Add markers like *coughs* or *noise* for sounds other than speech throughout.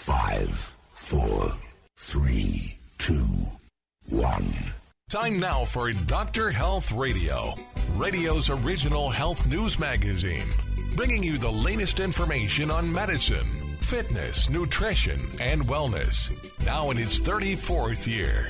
Five, four, three, two, one. Time now for Dr. Health Radio, radio's original health news magazine, bringing you the latest information on medicine, fitness, nutrition, and wellness. Now in its 34th year.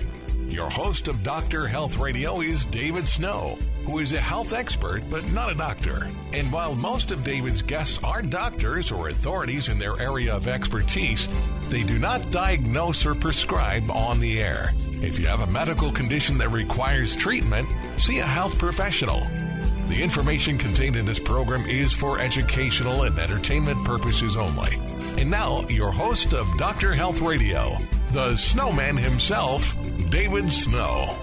Your host of Dr. Health Radio is David Snow, who is a health expert but not a doctor. And while most of David's guests are doctors or authorities in their area of expertise, they do not diagnose or prescribe on the air. If you have a medical condition that requires treatment, see a health professional. The information contained in this program is for educational and entertainment purposes only. And now, your host of Dr. Health Radio, the snowman himself, David Snow.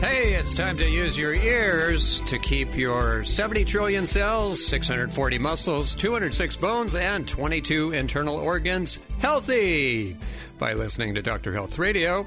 Hey, it's time to use your ears to keep your 70 trillion cells, 640 muscles, 206 bones, and 22 internal organs healthy by listening to Dr. Health Radio.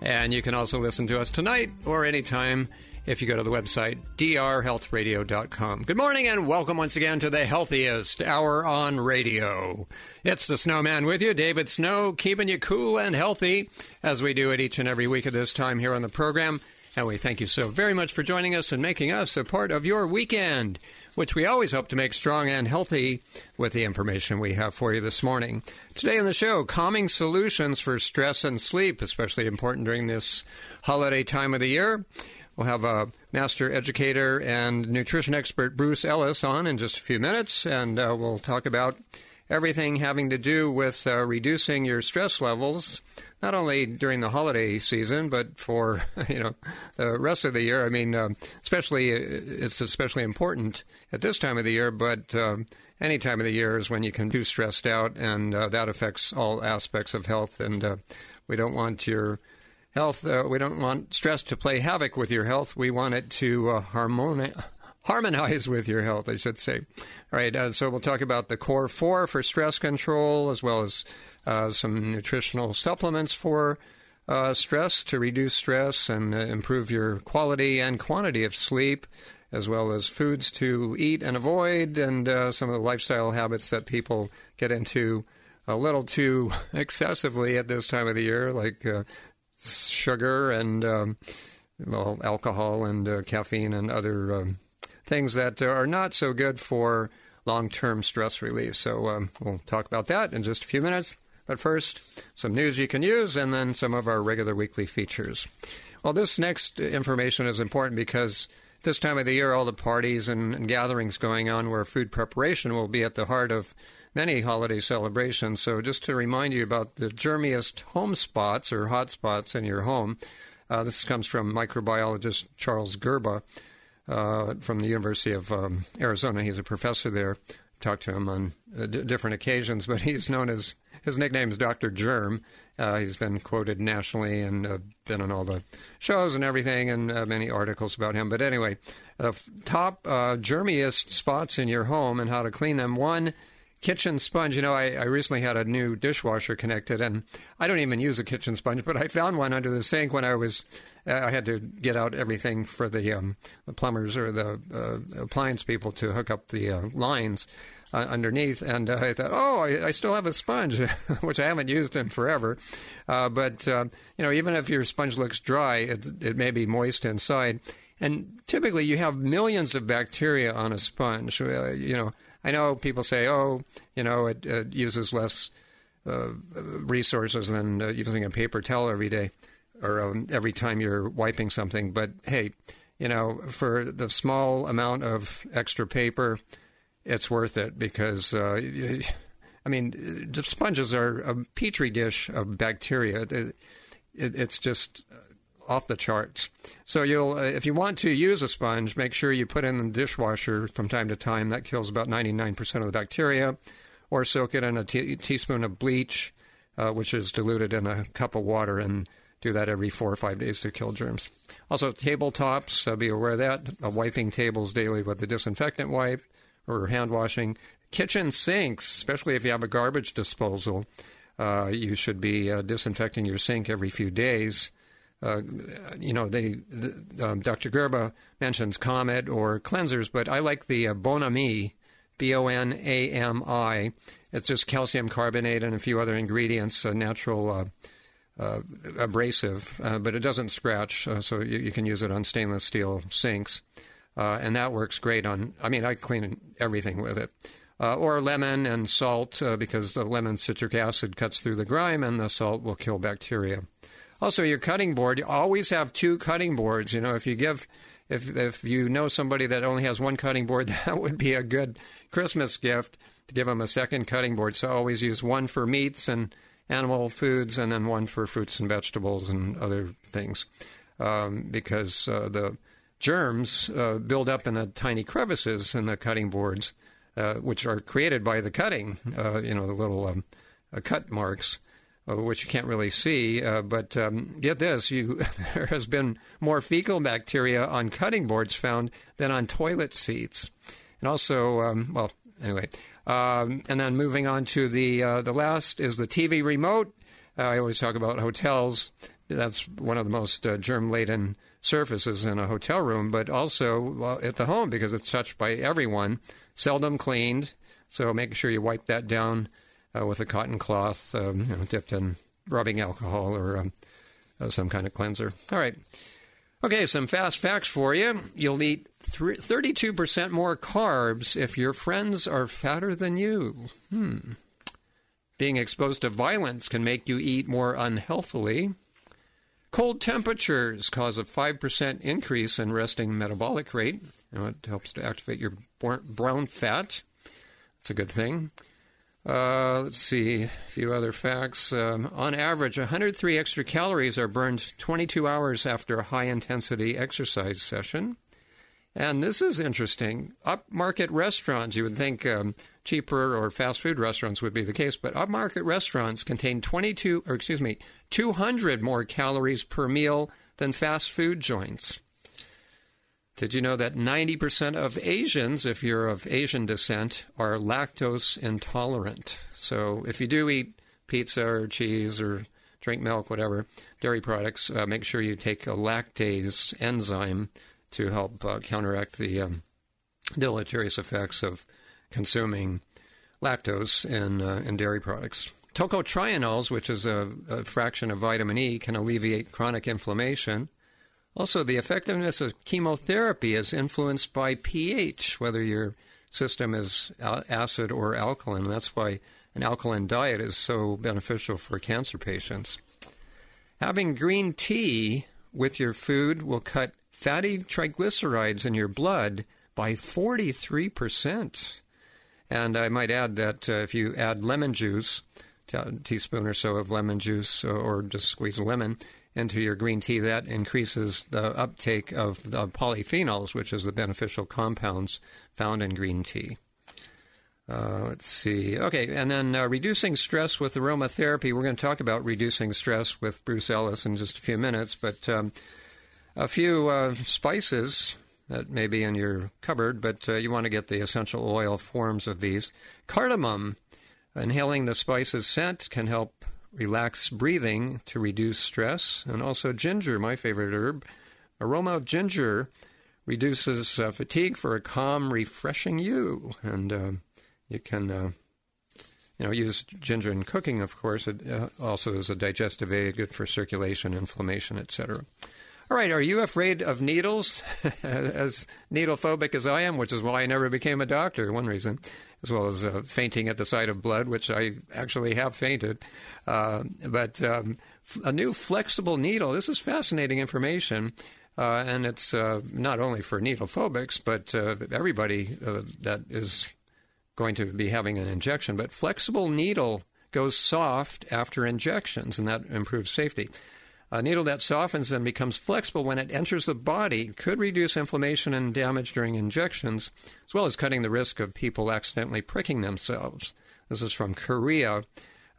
And you can also listen to us tonight or anytime if you go to the website drhealthradio.com. Good morning and welcome once again to the healthiest hour on radio. It's the Snowman with you, David Snow, keeping you cool and healthy as we do it each and every week at this time here on the program. And we thank you so very much for joining us and making us a part of your weekend, which we always hope to make strong and healthy with the information we have for you this morning. Today on the show, calming solutions for stress and sleep, especially important during this holiday time of the year. We'll have a master educator and nutrition expert Bruce Ellis on in just a few minutes, and uh, we'll talk about everything having to do with uh, reducing your stress levels, not only during the holiday season, but for *laughs* you know the rest of the year. I mean, uh, especially it's especially important at this time of the year, but um, any time of the year is when you can be stressed out, and uh, that affects all aspects of health. And uh, we don't want your health. Uh, we don't want stress to play havoc with your health. We want it to uh, harmoni- harmonize with your health, I should say. All right, uh, so we'll talk about the core four for stress control, as well as uh, some nutritional supplements for uh, stress to reduce stress and uh, improve your quality and quantity of sleep, as well as foods to eat and avoid, and some of the lifestyle habits that people get into a little too *laughs* excessively at this time of the year, like uh, sugar and um, well, alcohol and uh, caffeine and other um, things that are not so good for long-term stress relief. So um, we'll talk about that in just a few minutes. But first, some news you can use, and then some of our regular weekly features. Well, this next information is important because this time of the year, all the parties and, and gatherings going on where food preparation will be at the heart of many holiday celebrations. So, just to remind you about the germiest home spots or hot spots in your home, uh, this comes from microbiologist Charles Gerba uh, from the University of um, Arizona. He's a professor there. Talked to him on uh, d- different occasions, but *laughs* he's known as his nickname is Dr. Germ. Uh, he's been quoted nationally and uh, been on all the shows and everything, and uh, many articles about him. But anyway, the top germiest spots in your home and how to clean them. One kitchen sponge. You know, I, I, recently had a new dishwasher connected, and I don't even use a kitchen sponge, but I found one under the sink when I was. Uh, I had to get out everything for the, um, the plumbers or the uh, appliance people to hook up the uh, lines uh, underneath, and I thought, oh, I, I, still have a sponge, *laughs* which I haven't used in forever. Uh, but uh, you know, even if your sponge looks dry, it, it may be moist inside. And typically, you have millions of bacteria on a sponge. you know, I know people say, oh, you know, it, it uses less uh, resources than uh, using a paper towel every day or um, every time you're wiping something. But hey, you know, for the small amount of extra paper, it's worth it because, uh, I mean, the sponges are a petri dish of bacteria. It, it, it's just off the charts. So you'll, uh, if you want to use a sponge, make sure you put in the dishwasher from time to time. That kills about 99% of the bacteria. or soak it in a te- teaspoon of bleach, uh, which is diluted in a cup of water, and do that every four or five days to kill germs. Also, tabletops, uh, be aware of that. Uh, wiping tables daily with a disinfectant wipe or hand washing. Kitchen sinks, especially if you have a garbage disposal, uh, you should be uh, disinfecting your sink every few days. Uh, you know, they, the, um, Dr. Gerba mentions Comet or cleansers, but I like the uh, Bon Ami, B O N A M I. It's just calcium carbonate and a few other ingredients, a natural uh, uh, abrasive, uh, but it doesn't scratch, so you, you, can use it on stainless steel sinks. Uh, and that works great on, I mean, I clean everything with it. Uh, or lemon and salt, because the lemon citric acid cuts through the grime and the salt will kill bacteria. Also, your cutting board, you always have two cutting boards. You know, if you give, if, if you know somebody that only has one cutting board, *laughs* that would be a good Christmas gift to give them a second cutting board. So always use one for meats and animal foods and then one for fruits and vegetables and other things. Um, because uh, the germs uh, build up in the tiny crevices in the cutting boards, uh, which are created by the cutting, uh, you know, the little um, uh, cut marks. Uh, which you can't really see. Uh, but um, get this: you, *laughs* there has been more fecal bacteria on cutting boards found than on toilet seats, and also, um, well, anyway. Um, and then moving on to the the last is the TV remote. I always talk about hotels. That's one of the most germ laden surfaces in a hotel room, but also at the home because it's touched by everyone. Seldom cleaned, so make sure you wipe that down uh, with a cotton cloth um, you know, dipped in rubbing alcohol or um, uh, some kind of cleanser. All right. Okay, some fast facts for you. You'll eat 32% more carbs if your friends are fatter than you. Hmm. Being exposed to violence can make you eat more unhealthily. Cold temperatures cause a 5% increase in resting metabolic rate. You know, it helps to activate your brown fat. That's a good thing. Uh, let's see, a few other facts. Um, on average, 103 extra calories are burned 22 hours after a high intensity exercise session. And this is interesting. Upmarket restaurants, you would think um, cheaper or fast food restaurants would be the case, but upmarket restaurants contain 22, or excuse me, 200 more calories per meal than fast food joints. Did you know that 90% of Asians, if you're of Asian descent, are lactose intolerant? So if you do eat pizza or cheese or drink milk, whatever, dairy products, uh, make sure you take a lactase enzyme to help uh, counteract the um, deleterious effects of consuming lactose in, uh, in dairy products. Tocotrienols, which is a, a fraction of vitamin E, can alleviate chronic inflammation. Also, the effectiveness of chemotherapy is influenced by pH, whether your system is acid or alkaline. That's why an alkaline diet is so beneficial for cancer patients. Having green tea with your food will cut fatty triglycerides in your blood by 43%. And I might add that uh, if you add lemon juice, a teaspoon or so of lemon juice, or just squeeze a lemon, into your green tea, that increases the uptake of the polyphenols, which is the beneficial compounds found in green tea. Uh, let's see. Okay, and then uh, reducing stress with aromatherapy. We're going to talk about reducing stress with Bruce Ellis in just a few minutes, but um, a few uh, spices that may be in your cupboard, but uh, you want to get the essential oil forms of these. Cardamom. Inhaling the spice's scent can help relax breathing to reduce stress, and also ginger, my favorite herb. Aroma of ginger reduces uh, fatigue for a calm, refreshing you, and uh, you can. Uh, you know, use ginger in cooking, of course. It uh, also is a digestive aid, good for circulation, inflammation, etc. All right, are you afraid of needles? *laughs* as needle phobic as I am, which is why I never became a doctor, one reason, as well as uh, fainting at the sight of blood, which I actually have fainted. Uh, but um, a new flexible needle, this is fascinating information. Uh, and it's uh, not only for needle phobics, but uh, everybody uh, that is going to be having an injection. But flexible needle goes soft after injections, and that improves safety. A needle that softens and becomes flexible when it enters the body could reduce inflammation and damage during injections, as well as cutting the risk of people accidentally pricking themselves. This is from Korea.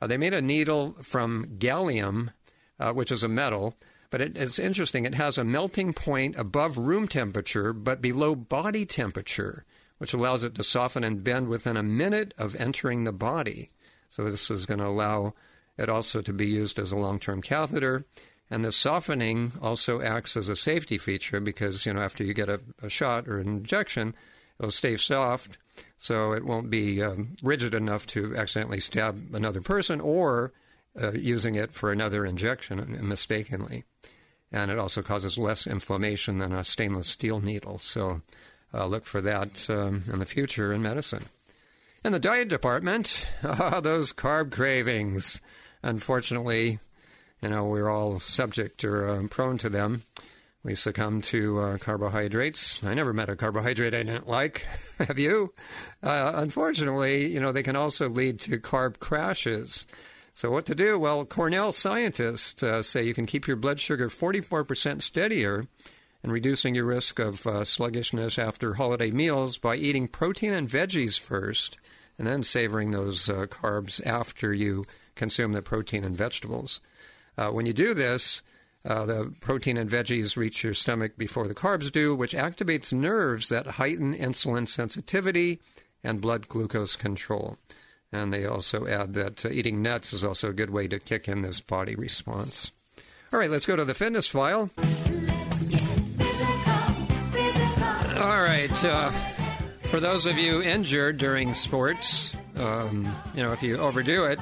Uh, they made a needle from gallium, uh, which is a metal, but it, it's interesting. It has a melting point above room temperature, but below body temperature, which allows it to soften and bend within a minute of entering the body. So this is going to allow it also to be used as a long-term catheter. And the softening also acts as a safety feature because, you know, after you get a, a shot or an injection, it'll stay soft so it won't be um, rigid enough to accidentally stab another person or uh, using it for another injection mistakenly. And it also causes less inflammation than a stainless steel needle. So uh, look for that um, in the future in medicine. In the diet department, *laughs* ah, those carb cravings. Unfortunately, you know, we're all subject or uh, prone to them. We succumb to uh, carbohydrates. I never met a carbohydrate I didn't like. *laughs* Have you? Uh, unfortunately, you know, they can also lead to carb crashes. So, what to do? Well, Cornell scientists uh, say you can keep your blood sugar 44% steadier and reducing your risk of uh, sluggishness after holiday meals by eating protein and veggies first and then savoring those uh, carbs after you consume the protein and vegetables. Uh, when you do this, uh, the protein and veggies reach your stomach before the carbs do, which activates nerves that heighten insulin sensitivity and blood glucose control. And they also add that uh, eating nuts is also a good way to kick in this body response. All right, let's go to the fitness file. All right. Uh, for those of you injured during sports, um, you know, if you overdo it,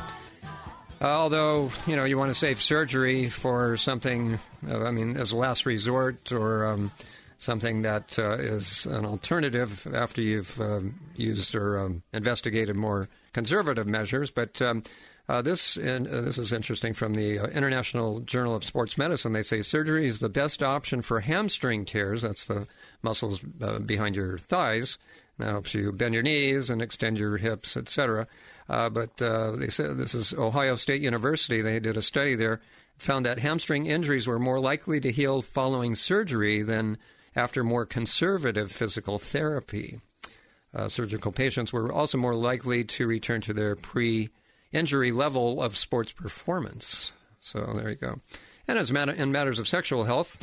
although you know you want to save surgery for something, uh, I mean, as a last resort or um, something that uh, is an alternative after you've uh, used or um, investigated more conservative measures. But um, uh, this uh, this is interesting from the uh, International Journal of Sports Medicine. They say surgery is the best option for hamstring tears. That's the muscles behind your thighs. That helps you bend your knees and extend your hips, etc. Uh, but uh, they said this is Ohio State University. They did a study there, found that hamstring injuries were more likely to heal following surgery than after more conservative physical therapy. Uh, surgical patients were also more likely to return to their pre injury level of sports performance. So there you go. And as matter, in matters of sexual health,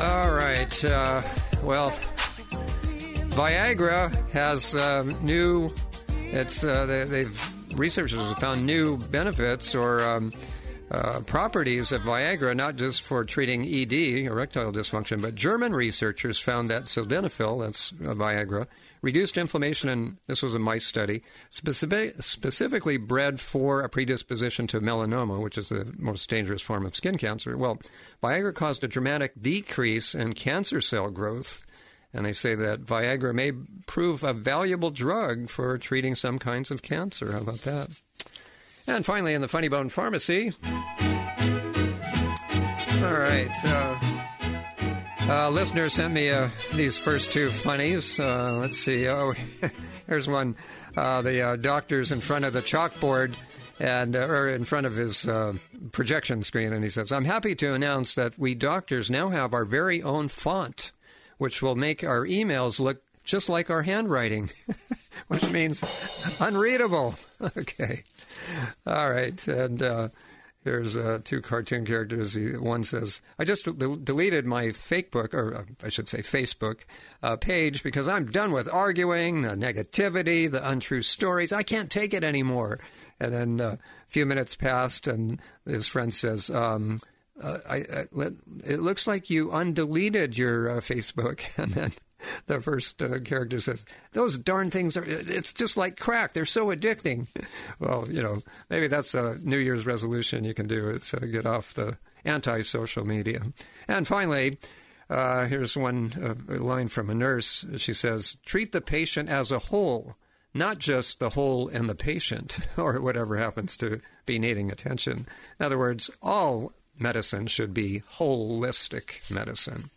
all right. Uh, well, Viagra has um, new it's uh, they, have researchers have found new benefits or um, uh, properties of Viagra, not just for treating ED, erectile dysfunction, but German researchers found that sildenafil, that's uh, Viagra, reduced inflammation, and this was a mice study, specific, specifically bred for a predisposition to melanoma, which is the most dangerous form of skin cancer. Well, Viagra caused a dramatic decrease in cancer cell growth and they say that Viagra may prove a valuable drug for treating some kinds of cancer. How about that? And finally, in the Funny Bone Pharmacy. All right. Uh, uh, listener sent me uh, these first two funnies. Uh, let's see. Oh, *laughs* here's one. Uh, the uh, doctor's in front of the chalkboard and or in front of his projection screen, and he says, "I'm happy to announce that we doctors now have our very own font." which will make our emails look just like our handwriting, *laughs* which means unreadable. *laughs* okay. All right. And uh, here's uh, two cartoon characters. One says, I just deleted my fake book, or uh, I should say Facebook uh, page, because I'm done with arguing, the negativity, the untrue stories. I can't take it anymore. And then uh, a few minutes passed, and his friend says, um, uh, I, I, it looks like you undeleted your uh, Facebook. *laughs* And then *laughs* the first uh, character says, Those darn things are, it's just like crack. They're so addicting. *laughs* well, you know, maybe that's a New Year's resolution you can do. It's uh, get off the anti social media. And finally, uh, here's one uh, line from a nurse. She says, Treat the patient as a whole not just the hole in the patient *laughs* or whatever happens to be needing attention. In other words, all medicine should be holistic medicine.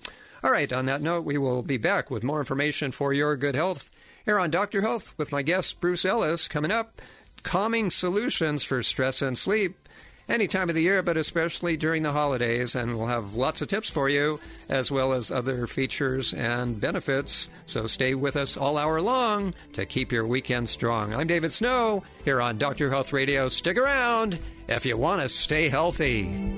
All right, on that note, we will be back with more information for your good health here on Dr. Health with my guest, Bruce Ellis, coming up calming solutions for stress and sleep. any time of the year, but especially during the holidays. And we'll have lots of tips for you, as well as other features and benefits. So stay with us all hour long to keep your weekend strong. I'm David Snow here on Dr. Health Radio. Stick around if you want to stay healthy.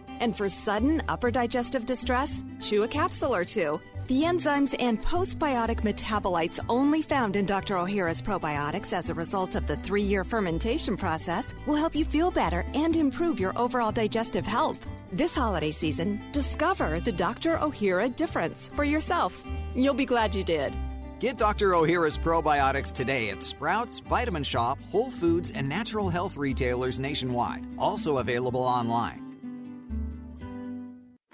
And for sudden upper digestive distress, chew a capsule or two. The enzymes and postbiotic metabolites only found in Dr. Ohhira's probiotics as a result of the three year fermentation process will help you feel better and improve your overall digestive health. This holiday season, discover the Dr. Ohhira difference for yourself. You'll be glad you did. Get Dr. Ohhira's probiotics today at Sprouts, Vitamin Shoppe, Whole Foods, and natural health retailers nationwide. Also available online.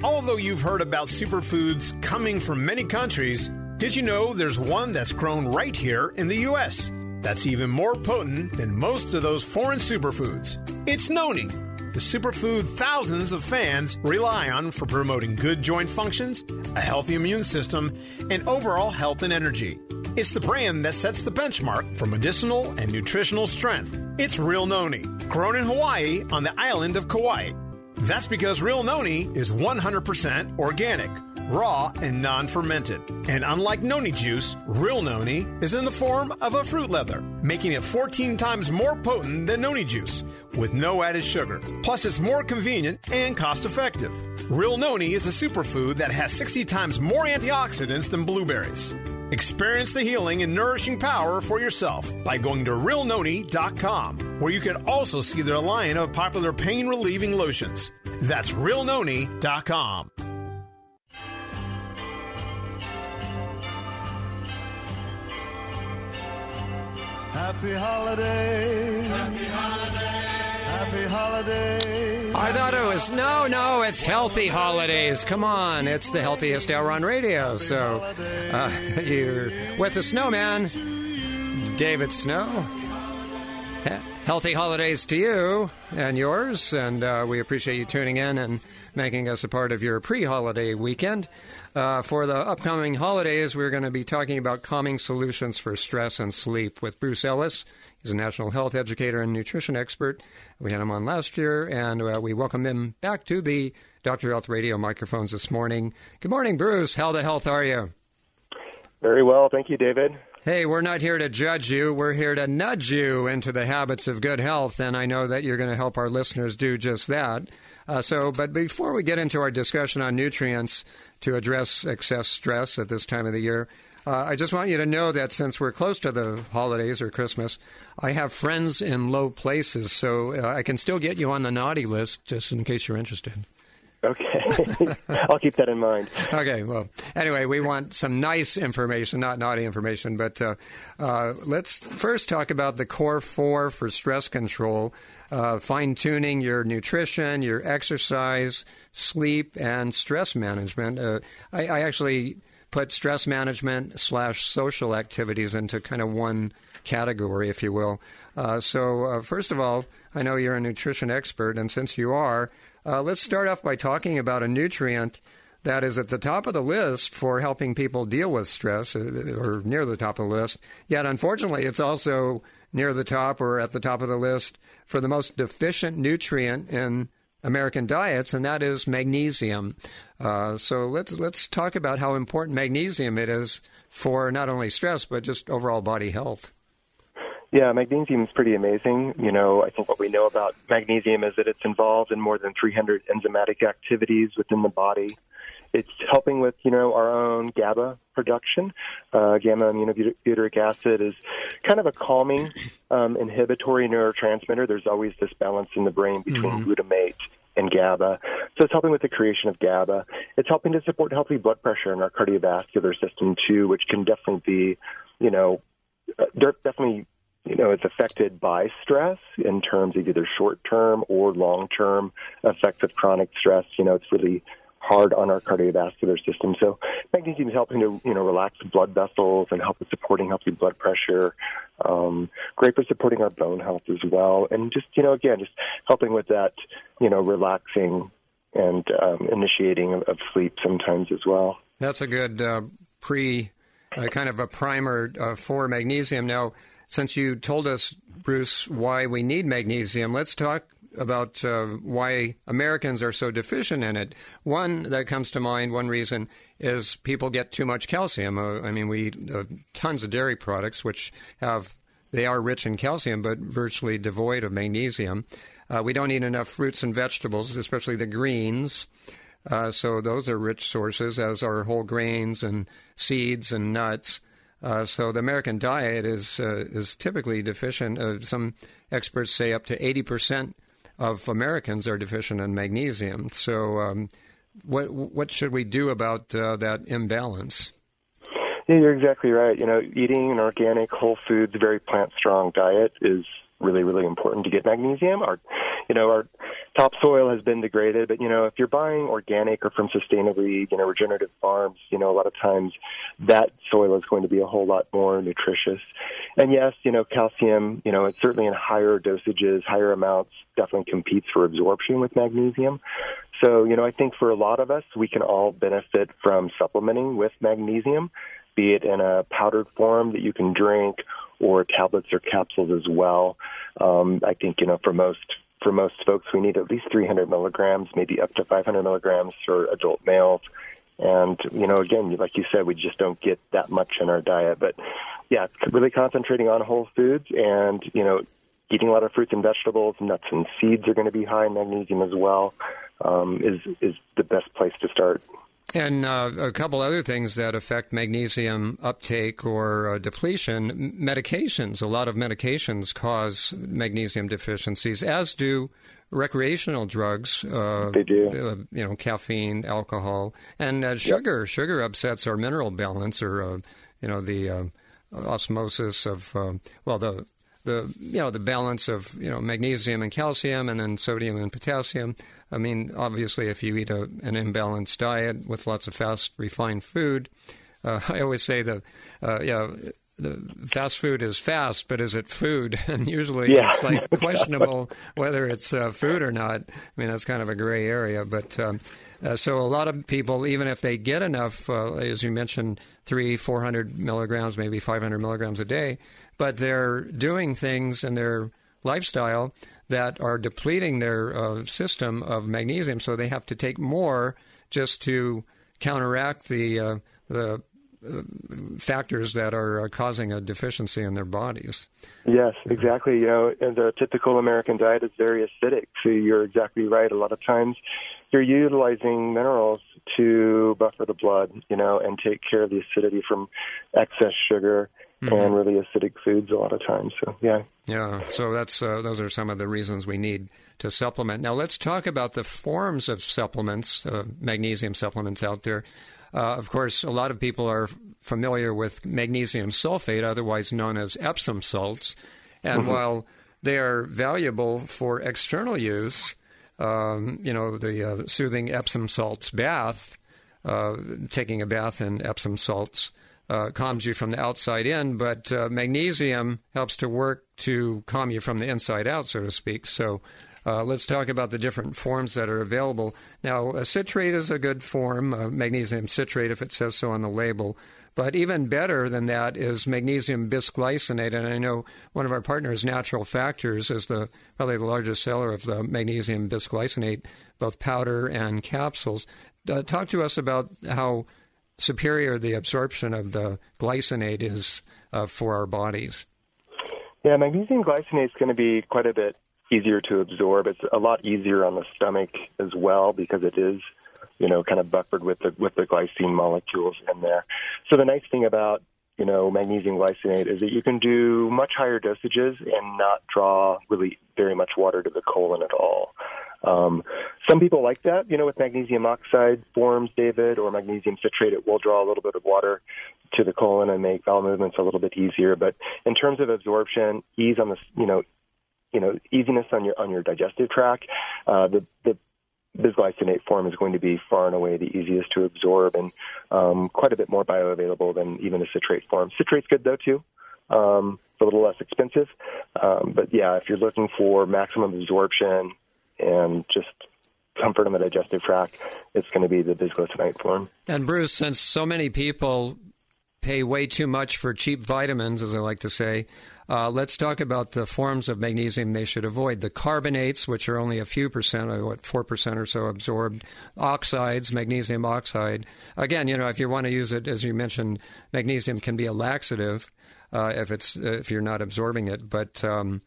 Although you've heard about superfoods coming from many countries, did you know there's one that's grown right here in the U.S. that's even more potent than most of those foreign superfoods? It's Noni, the superfood thousands of fans rely on for promoting good joint functions, a healthy immune system, and overall health and energy. It's the brand that sets the benchmark for medicinal and nutritional strength. It's Real Noni, grown in Hawaii on the island of Kauai. That's because Real Noni is 100% organic, raw, and non fermented. And unlike Noni juice, Real Noni is in the form of a fruit leather, making it 14 times more potent than Noni juice, with no added sugar. Plus, it's more convenient and cost effective. Real Noni is a superfood that has 60 times more antioxidants than blueberries. Experience the healing and nourishing power for yourself by going to realnoni.com, where you can also see their line of popular pain relieving lotions. That's realnoni.com. Happy holiday. Happy holiday. Happy holiday. I thought it was no, no. It's healthy holidays. Come on, it's the healthiest hour on radio. So uh, *laughs* you're with the snowman, David Snow. Healthy holidays to you and yours, and uh, we appreciate you tuning in and making us a part of your pre-holiday weekend. Uh, for the upcoming holidays, we're going to be talking about calming solutions for stress and sleep with Bruce Ellis. He's a national health educator and nutrition expert. We had him on last year, and uh, we welcome him back to the Dr. Health Radio microphones this morning. Good morning, Bruce. How the health are you? Very well. Thank you, David. Hey, we're not here to judge you. We're here to nudge you into the habits of good health, and I know that you're going to help our listeners do just that. Uh, so, but before we get into our discussion on nutrients to address excess stress at this time of the year, uh, I just want you to know that since we're close to the holidays or Christmas, I have friends in low places, so uh, I can still get you on the naughty list just in case you're interested. Okay. *laughs* I'll keep that in mind. Okay. Well, anyway, we want some nice information, not naughty information. But uh, uh, let's first talk about the core four for stress control uh, fine tuning your nutrition, your exercise, sleep, and stress management. Uh, I, I actually put stress management slash social activities into kind of one category, if you will. Uh, so, uh, first of all, I know you're a nutrition expert, and since you are, uh, let's start off by talking about a nutrient that is at the top of the list for helping people deal with stress, uh, or near the top of the list. Yet, unfortunately, it's also near the top or at the top of the list for the most deficient nutrient in American diets, and that is magnesium. Uh, so let's let's talk about how important magnesium it is for not only stress but just overall body health. Yeah, magnesium is pretty amazing. You know, I think what we know about magnesium is that it's involved in more than 300 enzymatic activities within the body. It's helping with, you know, our own GABA production. Uh, gamma aminobutyric acid is kind of a calming, um, inhibitory neurotransmitter. There's always this balance in the brain between mm-hmm. glutamate and GABA. So it's helping with the creation of GABA. It's helping to support healthy blood pressure in our cardiovascular system too, which can definitely be, you know, uh, definitely you know, it's affected by stress in terms of either short term or long term effects of chronic stress. You know, it's really hard on our cardiovascular system. So magnesium is helping to you know relax blood vessels and help with supporting healthy blood pressure. Um, great for supporting our bone health as well, and just you know again just helping with that you know relaxing and um, initiating of, of, sleep sometimes as well. That's a good uh, pre uh, kind of a primer uh, for magnesium. Now, since you told us, Bruce, why we need magnesium, let's talk about uh, why Americans are so deficient in it. One that comes to mind, one reason is people get too much calcium. Uh, I mean, we eat uh, tons of dairy products, which have they are rich in calcium, but virtually devoid of magnesium. Uh, we don't eat enough fruits and vegetables, especially the greens. Uh, so those are rich sources, as are whole grains and seeds and nuts. Uh, so the American diet is is typically deficient. some experts say up to eighty percent of Americans are deficient in magnesium. So, um, what what should we do about uh, that imbalance? Yeah, you're exactly right. You know, eating an organic, whole foods, very plant strong diet is really, really important to get magnesium. Our, you know, our topsoil has been degraded, but you know, if you're buying organic or from sustainably, you know, regenerative farms, you know, a lot of times that soil is going to be a whole lot more nutritious. And yes, you know, calcium, you know, it's certainly in higher dosages, higher amounts, definitely competes for absorption with magnesium. So, you know, I think for a lot of us, we can all benefit from supplementing with magnesium, be it in a powdered form that you can drink or tablets or capsules as well. Um, I think, you know, for most for most folks, we need at least 300 milligrams, maybe up to 500 milligrams for adult males. And, you know, again, like you said, we just don't get that much in our diet. But yeah, really concentrating on whole foods and, you know, eating a lot of fruits and vegetables, nuts and seeds are going to be high in magnesium as well, um, is, is the best place to start. And uh, a couple other things that affect magnesium uptake or uh, depletion medications. A lot of medications cause magnesium deficiencies, as do recreational drugs. Uh, they do. Uh, you know, caffeine, alcohol, and uh, sugar. Yep. Sugar upsets our mineral balance or, uh, you know, the osmosis of, well, the the you know the balance of you know magnesium and calcium and then sodium and potassium I mean, obviously, if you eat a, an imbalanced diet with lots of fast, refined food, uh, *laughs* I always say the uh, yeah, the fast food is fast, but is it food? *laughs* And usually yeah. it's like *laughs* questionable whether it's uh, food or not. I mean, that's kind of a gray area. But um, uh, so a lot of people, even if they get enough, uh, as you mentioned, three, four hundred milligrams, maybe five hundred milligrams a day, but they're doing things in their lifestyle that are depleting their uh, system of magnesium, so they have to take more just to counteract the uh, the uh, factors that are uh, causing a deficiency in their bodies. Yes, exactly. You know, and the typical American diet is very acidic. So you're exactly right. A lot of times, you're utilizing minerals to buffer the blood, you know, and take care of the acidity from excess sugar mm-hmm. and really acidic foods a lot of times. So yeah. Yeah. So that's uh, those are some of the reasons we need to supplement. Now let's talk about the forms of supplements, uh, magnesium supplements out there. Uh, of course, a lot of people are familiar with magnesium sulfate, otherwise known as Epsom salts. And mm-hmm. while they are valuable for external use, um, you know, the uh, soothing Epsom salts bath, uh, taking a bath in Epsom salts uh, calms you from the outside in, but uh, magnesium helps to work to calm you from the inside out, so to speak. So uh, let's talk about the different forms that are available. Now, citrate is a good form, uh, magnesium citrate, if it says so on the label. But even better than that is magnesium bisglycinate, and I know one of our partners, Natural Factors, is the probably the largest seller of the magnesium bisglycinate, both powder and capsules. Uh, talk to us about how superior the absorption of the glycinate is uh, for our bodies. Yeah, magnesium glycinate is going to be quite a bit easier to absorb. It's a lot easier on the stomach as well because it is, you know, kind of buffered with the with the glycine molecules in there. So the nice thing about you know magnesium glycinate is that you can do much higher dosages and not draw really very much water to the colon at all. Um, some people like that, you know, with magnesium oxide forms, David, or magnesium citrate, it will draw a little bit of water to the colon and make bowel movements a little bit easier. But in terms of absorption, ease on the, you know, you know, easiness on your on your digestive tract, uh, the the bisglycinate form is going to be far and away the easiest to absorb and um, quite a bit more bioavailable than even the citrate form. Citrate's good though too. Um, it's a little less expensive, um, but yeah, if you're looking for maximum absorption and just comfort in the digestive tract, it's going to be the bisglycinate form. And Bruce, since so many people pay way too much for cheap vitamins, as I like to say, uh, let's talk about the forms of magnesium they should avoid. The carbonates, which are only a few percent, or what, 4% or so absorbed. Oxides, magnesium oxide. Again, you know, if you want to use it, as you mentioned, magnesium can be a laxative uh, if, it's, uh, if you're not absorbing it. But um,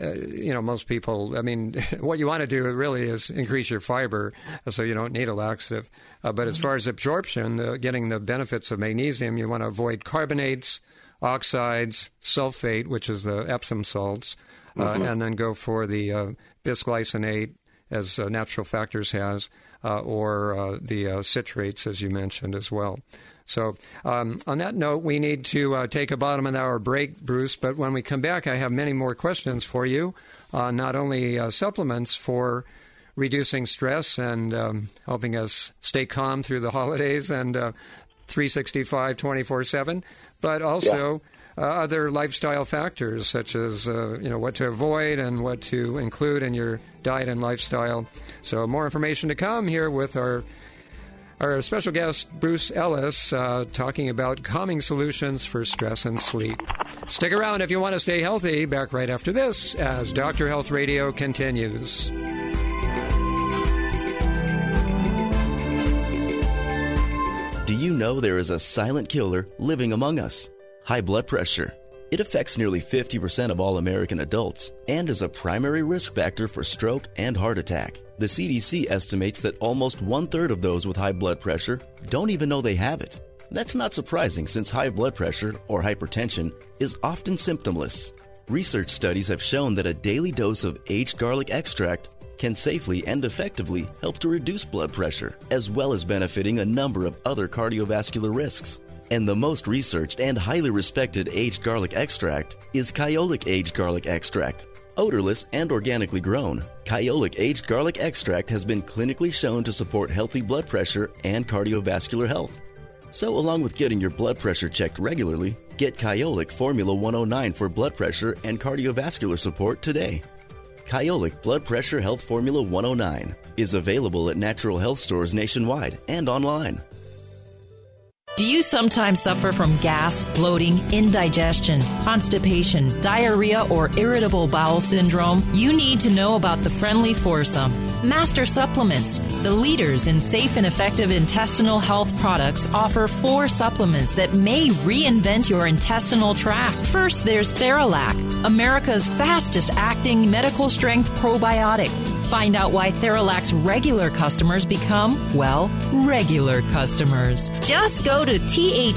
uh, you know, most people, I mean, *laughs* what you want to do really is increase your fiber so you don't need a laxative. Uh, but as far as absorption, the, getting the benefits of magnesium, you want to avoid carbonates, oxides, sulfate, which is the Epsom salts, uh, mm-hmm. and then go for the uh, bisglycinate, as uh, Natural Factors has, or the citrates, as you mentioned as well. So, um, on that note, we need to uh, take a bottom of the hour break, Bruce. But when we come back, I have many more questions for you, uh, not only uh, supplements for reducing stress and um, helping us stay calm through the *laughs* holidays and uh, 365 24 7, but also. Yeah. Uh, other lifestyle factors such as uh, you know what to avoid and what to include in your diet and lifestyle. So more information to come here with our our special guest, Bruce Ellis, uh, talking about calming solutions for stress and sleep. Stick around if you want to stay healthy. Back right after this as Dr. Health Radio continues. Do you know there is a silent killer living among us? High blood pressure. It affects nearly 50% of all American adults and is a primary risk factor for stroke and heart attack. The CDC estimates that almost one third of those with high blood pressure don't even know they have it. That's not surprising since high blood pressure, or hypertension, is often symptomless. Research studies have shown that a daily dose of aged garlic extract can safely and effectively help to reduce blood pressure, as well as benefiting a number of other cardiovascular risks. And the most researched and highly respected aged garlic extract is Kyolic Aged Garlic Extract. Odorless and organically grown, Kyolic Aged Garlic Extract has been clinically shown to support healthy blood pressure and cardiovascular health. So, along with getting your blood pressure checked regularly, get Kyolic Formula 109 for blood pressure and cardiovascular support today. Kyolic Blood Pressure Health Formula 109 is available at natural health stores nationwide and online. Do you sometimes suffer from gas, bloating, indigestion, constipation, diarrhea, or irritable bowel syndrome? You need to know about the friendly foursome. Master Supplements, the leaders in safe and effective intestinal health products, offer four supplements that may reinvent your intestinal tract. First, there's Theralac, America's fastest acting medical strength probiotic. Find out why Theralac's regular customers become, well, regular customers. Just go to T-H-E-R-A-L-A-C.com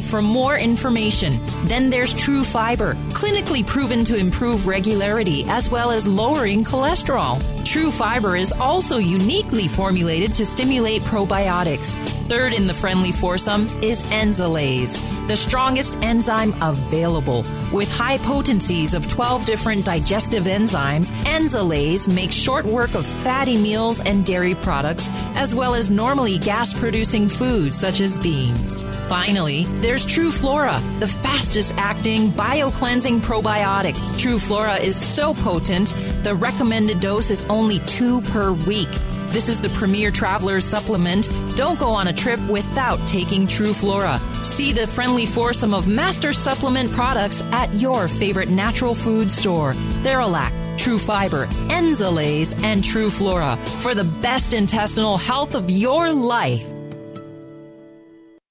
for more information. Then there's TruFiber, clinically proven to improve regularity as well as lowering cholesterol. TruFiber is also uniquely formulated to stimulate probiotics. Third in the friendly foursome is Enzalase, the strongest enzyme available. With high potencies of 12 different digestive enzymes, Enzalase makes short work of fatty meals and dairy products, as well as normally gas producing foods such as beans. Finally, there's TruFlora, the fastest acting bio-cleansing probiotic. TruFlora is so potent, the recommended dose is only two per week. This is the premier traveler's supplement. Don't go on a trip without taking TruFlora. See the friendly foursome of master supplement products at your favorite natural food store. Theralac, TruFiber, Enzalase, and TruFlora for the best intestinal health of your life.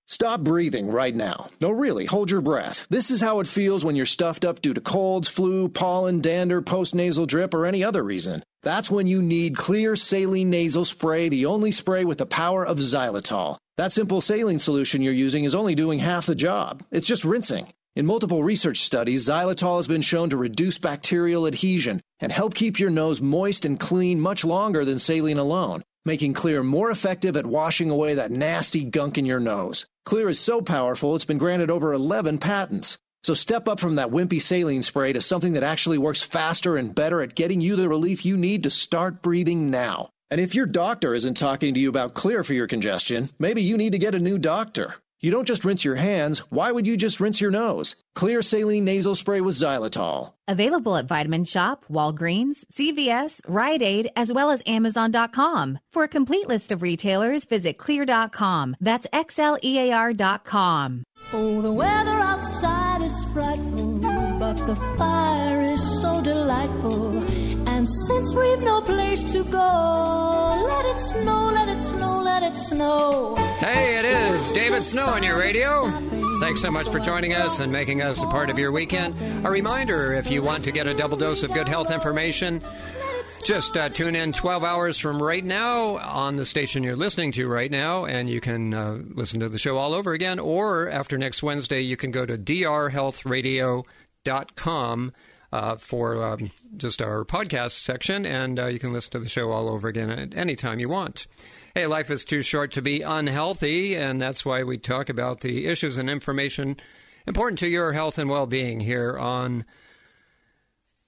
Stop breathing right now. No, really, hold your breath. This is how it feels when you're stuffed up due to colds, flu, pollen, dander, postnasal drip, or any other reason. That's when you need Xlear saline nasal spray, the only spray with the power of xylitol. That simple saline solution you're using is only doing half the job. It's just rinsing. In multiple research studies, xylitol has been shown to reduce bacterial adhesion and help keep your nose moist and clean much longer than saline alone, making Xlear more effective at washing away that nasty gunk in your nose. Xlear is so powerful, it's been granted over 11 patents. So step up from that wimpy saline spray to something that actually works faster and better at getting you the relief you need to start breathing now. And if your doctor isn't talking to you about Xlear for your congestion, maybe you need to get a new doctor. You don't just rinse your hands. Why would you just rinse your nose? Xlear saline nasal spray with xylitol. Available at Vitamin Shoppe, Walgreens, CVS, Rite Aid, as well as Amazon.com. For a complete list of retailers, visit xlear.com. That's X L E A R.com. Oh, the weather outside is frightful, but the fire is so delightful. And since we've no place to go, let it snow, let it snow, let it snow. Hey, it is David Snow on your radio. Thanks so much for joining us and making us a part of your weekend. A reminder if you want to get a double dose of good health information, just uh, tune in 12 hours from right now on the station you're listening to right now, and you can uh, listen to the show all over again. Or after next Wednesday, you can go to drhealthradio.com uh, for um, just our podcast section, and uh, you can listen to the show all over again at any time you want. Hey, life is too short to be unhealthy, and that's why we talk about the issues and information important to your health and well being here on.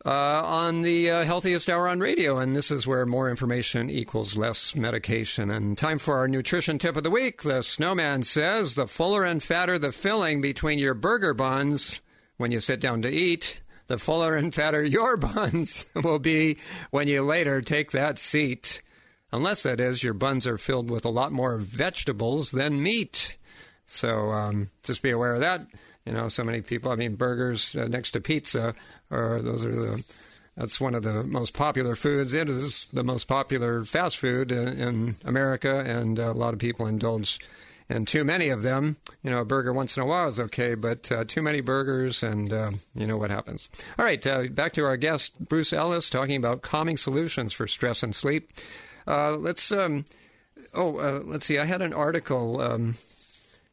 Uh, on the uh, healthiest hour on radio, and this is where more information equals less medication. And time for our nutrition tip of the week. The snowman says the fuller and fatter the filling between your burger buns when you sit down to eat, the fuller and fatter your *laughs* buns will be when you later take that seat. Unless, that is, your buns are filled with a lot more vegetables than meat. So um, just be aware of that. You know, so many people, I mean, burgers uh, next to pizza, or those are the, that's one of the most popular foods. It is the most popular fast food in, in America, and a lot of people indulge and too many of them. You know, a burger once in a while is okay, but uh, too many burgers, and uh, you know what happens. All right, uh, back to our guest, Bruce Ellis, talking about calming solutions for stress and sleep. Uh, let's. Um, oh, uh, let's see. I had an article. Um,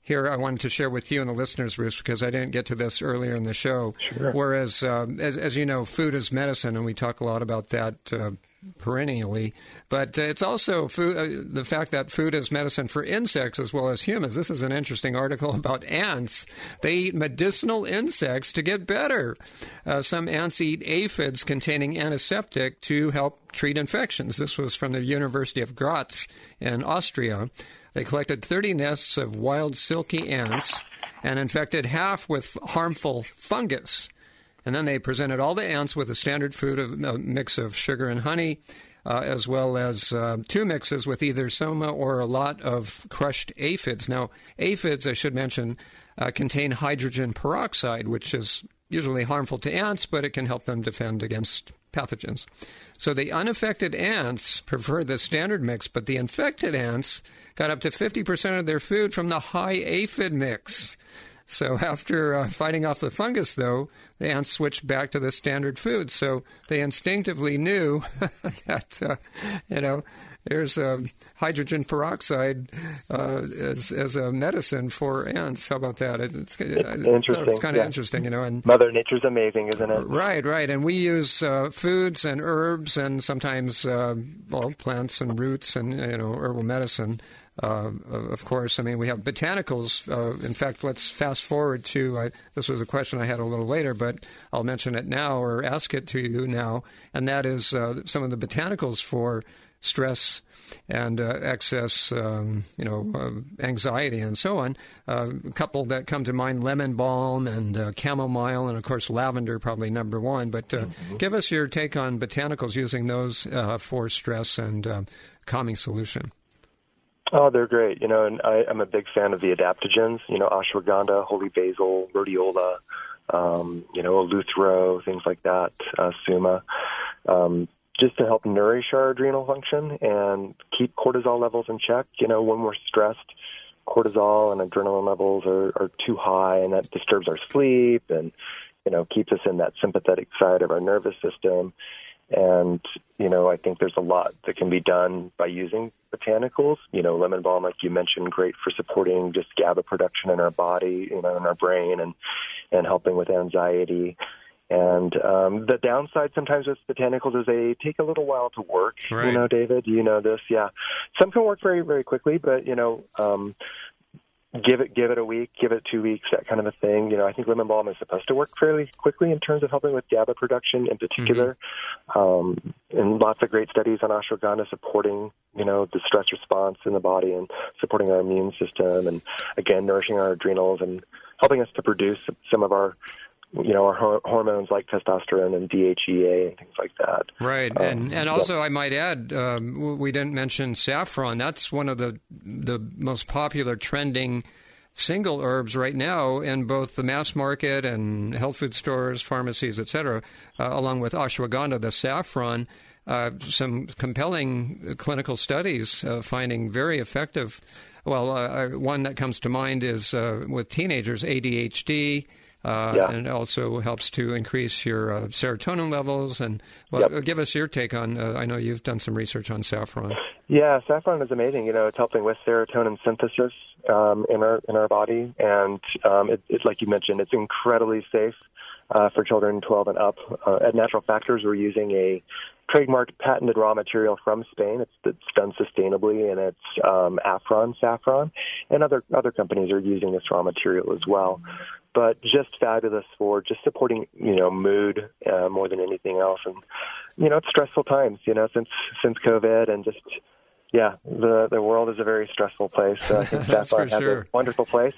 here I wanted to share with you and the listeners, Bruce, because I didn't get to this earlier in the show. Sure. Whereas, uh, as, as, you know, food is medicine, and we talk a lot about that uh, perennially. But uh, it's also food, uh, the fact that food is medicine for insects as well as humans. This is an interesting article *laughs* about ants. They eat medicinal insects to get better. Uh, some ants eat aphids containing antiseptic to help treat infections. This was from the University of Graz in Austria. They collected 30 nests of wild silky ants and infected half with harmful fungus. And then they presented all the ants with a standard food of a mix of sugar and honey, uh, as well as uh, two mixes with either soma or a lot of crushed aphids. Now, aphids, I should mention, uh, contain hydrogen peroxide, which is usually harmful to ants, but it can help them defend against pathogens. So the unaffected ants prefer the standard mix, but the infected ants got up to 50% of their food from the high aphid mix. So after uh, fighting off the fungus, though, the ants switched back to the standard food. So they instinctively knew *laughs* that, uh, you know, there's a hydrogen peroxide uh, as, as a medicine for ants. How about that? It's, it's interesting. It's kind of yeah. interesting, you know. And Mother Nature's amazing, isn't it? Right, right. And we use uh, foods and herbs and sometimes uh, well plants and roots and you know herbal medicine. Uh, of course, I mean, we have botanicals. Uh, in fact, let's fast forward to this was a question I had a little later, but I'll mention it now or ask it to you now, and that is uh, some of the botanicals for stress and uh, excess, um, you know, uh, anxiety and so on. Uh, a couple that come to mind: lemon balm and uh, chamomile, and of course lavender, probably number one. But mm-hmm. give us your take on botanicals using those for stress and calming solution. Oh, they're great. You know, and I, I'm a big fan of the adaptogens. You know, ashwagandha, holy basil, rhodiola, um, you know, eleuthero, things like that, uh, suma, um, just to help nourish our adrenal function and keep cortisol levels in check. You know, when we're stressed, cortisol and adrenaline levels are, are too high, and that disturbs our sleep and you know keeps us in that sympathetic side of our nervous system. And, you know, I think there's a lot that can be done by using botanicals. You know, lemon balm, like you mentioned, great for supporting just GABA production in our body, you know, in our brain and, and helping with anxiety. And um, the downside sometimes with botanicals is they take a little while to work. Right. You know, David, you know this. Yeah, some can work very, very quickly, but you know, um, give it give it a week, give it two weeks, that kind of a thing. You know, I think lemon balm is supposed to work fairly quickly in terms of helping with GABA production in particular. Um, and lots of great studies on ashwagandha supporting, you know, the stress response in the body and supporting our immune system and again nourishing our adrenals and helping us to produce some of our you know, our hormones like testosterone and DHEA and things like that. Right, Um, and and also I might add, um, we didn't mention saffron. That's one of the the most popular trending single herbs right now in both the mass market and health food stores, pharmacies, etc. Uh, along with ashwagandha, the saffron. Uh, some compelling clinical studies uh, finding very effective. Well, uh, one that comes to mind is uh, with teenagers, ADHD. Uh, Yeah. And it also helps to increase your uh, serotonin levels. And well, uh, give us your take on. Uh, I know you've done some research on saffron. Yeah, saffron is amazing. You know, it's helping with serotonin synthesis um, in our in our body, and um, it, it, like you mentioned, it's incredibly safe uh, for children 12 and up. Uh, at Natural Factors, we're using a trademarked patented raw material from Spain. It's, it's done sustainably, and it's um, affron saffron, and other other companies are using this raw material as well. But just fabulous for just supporting, you know, mood uh, more than anything else, and you know, it's stressful times. You know, since since COVID, and just yeah, the the world is a very stressful place. So I think *laughs* That's for has sure. a wonderful place.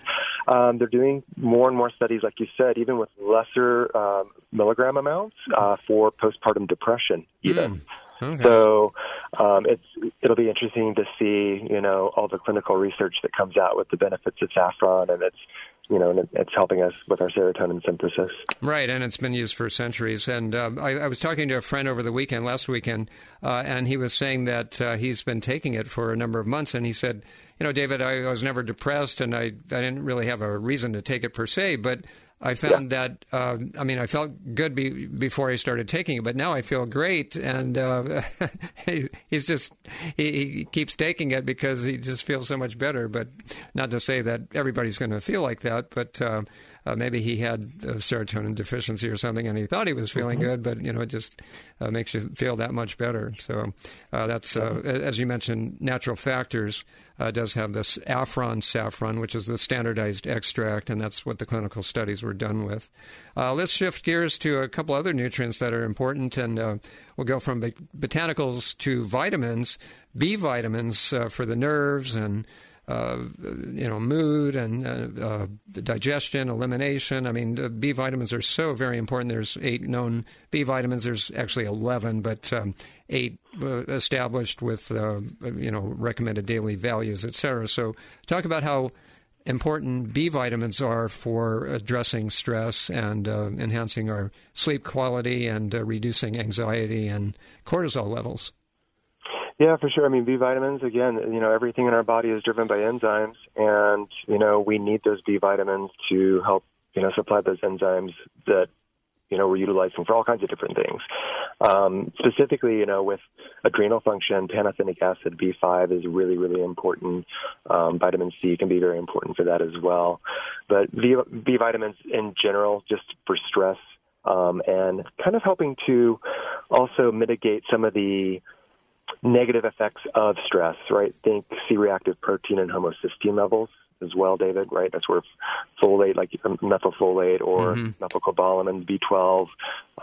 Um, they're doing more and more studies, like you said, even with lesser um, milligram amounts uh, for postpartum depression, even. Okay. So um, it's it'll be interesting to see, you know, all the clinical research that comes out with the benefits of saffron, and it's you know, and it- it's helping us with our serotonin synthesis. Right, and it's been used for centuries. And um, I, I was talking to a friend over the weekend, last weekend, uh, and he was saying that uh, he's been taking it for a number of months. And he said, You know, David, I, I was never depressed, and I, I didn't really have a reason to take it per se, but I found that, uh, I mean, I felt good be, before I started taking it, but now I feel great. And uh, *laughs* he, he's just, he, he keeps taking it because he just feels so much better. But not to say that everybody's going to feel like that, but uh, uh, maybe he had a serotonin deficiency or something and he thought he was feeling Mhm. good, but, you know, it just uh, makes you feel that much better. So uh, that's, uh, as you mentioned, natural factors. Uh, does have this affron saffron, which is the standardized extract, and that's what the clinical studies were done with. Uh, let's shift gears to a couple other nutrients that are important, and uh, we'll go from bot- botanicals to vitamins. B vitamins uh, for the nerves and you know mood and uh, uh, digestion, elimination. I mean, uh, B vitamins are so very important. There's eight known B vitamins. There's actually eleven, but um, eight uh, established with uh, you know recommended daily values, et cetera. So, talk about how important B vitamins are for addressing stress and uh, enhancing our sleep quality and uh, reducing anxiety and cortisol levels. Yeah, for sure. I mean, B vitamins, again, you know, everything in our body is driven by enzymes, and, you know, we need those B vitamins to help, you know, supply those enzymes that, you know, we're utilizing for all kinds of different things. Um, specifically, you know, with adrenal function, pantothenic acid B5 is really, really important. Um, vitamin C can be very important for that as well. But B, B vitamins in general, just for stress, um, and kind of helping to also mitigate some of the negative effects of stress, right? Think C-reactive protein and homocysteine levels as well, David, right? That's where folate, like um, methylfolate or Mhm. methylcobalamin, B12,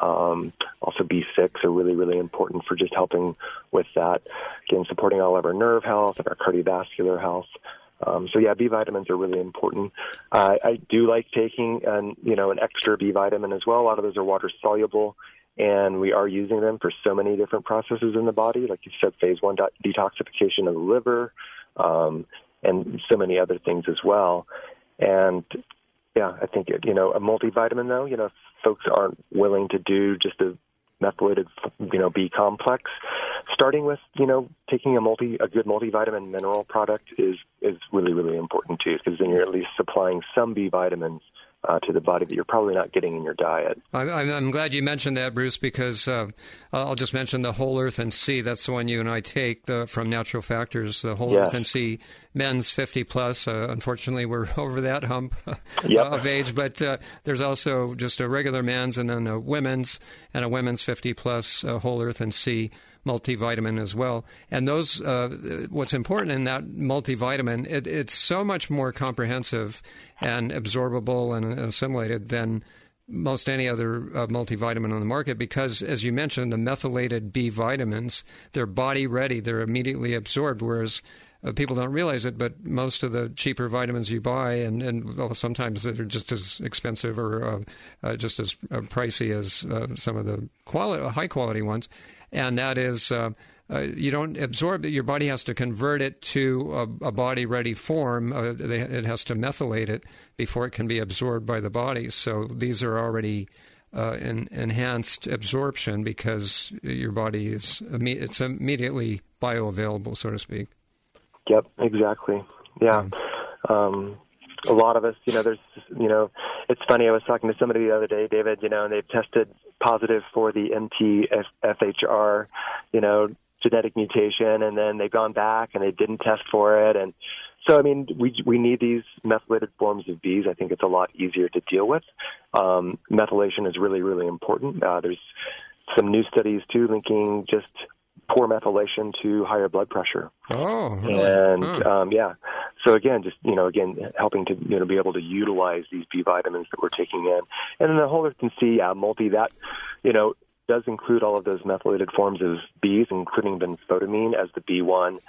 um, also B6 are really, really important for just helping with that. Again, supporting all of our nerve health and our cardiovascular health. Um, so yeah, B vitamins are really important. Uh, I do like taking an you know an extra B vitamin as well. A lot of those are water soluble, and we are using them for so many different processes in the body, like you said, phase one detoxification of the liver, um, and so many other things as well. And yeah, I think you know a multivitamin though. You know, if folks aren't willing to do just a methylated you know B complex. Starting with you know taking a multi a good multivitamin mineral product is is really really important too because then you're at least supplying some B vitamins uh, to the body that you're probably not getting in your diet. I'm, I'm glad you mentioned that, Bruce, because uh, I'll just mention the Whole Earth and Sea. That's the one you and I take the, from Natural Factors, the Whole Yes. Earth and Sea men's 50 plus. Uh, unfortunately, we're *laughs* over that hump *laughs* Yep. of age, but uh, there's also just a regular men's and then a women's and a women's 50 plus uh, Whole Earth and Sea multivitamin as well. And those, uh, what's important in that multivitamin, it, it's so much more comprehensive and absorbable and assimilated than most any other uh, multivitamin on the market because, as you mentioned, the methylated B vitamins, they're body ready, they're immediately absorbed, whereas uh, people don't realize it, but most of the cheaper vitamins you buy, and, and well, sometimes they're just as expensive or uh, uh, just as uh, pricey as uh, some of the quality, high quality ones, and that is. Uh, uh, you don't absorb it. Your body has to convert it to a, a body ready form. Uh, they, it has to methylate it before it can be absorbed by the body. So these are already uh, en- enhanced absorption because your body is it's immediately bioavailable, so to speak. Yep, exactly. Yeah. Um, a lot of us, you know, there's, you know, it's funny. I was talking to somebody the other day, David, you know, and they've tested positive for the MTFHR, you know, genetic mutation, and then they've gone back and they didn't test for it. And so, I mean, we we need these methylated forms of bees. I think it's a lot easier to deal with. Um, methylation is really, really important. Uh, there's some new studies too linking just poor methylation to higher blood pressure. Oh, really? And Huh. um, yeah, so again, just you know, again, helping to you know be able to utilize these B vitamins that we're taking in, and then the whole earth and sea yeah, multi that you know does include all of those methylated forms of Bs, including benfotiamine as the B1,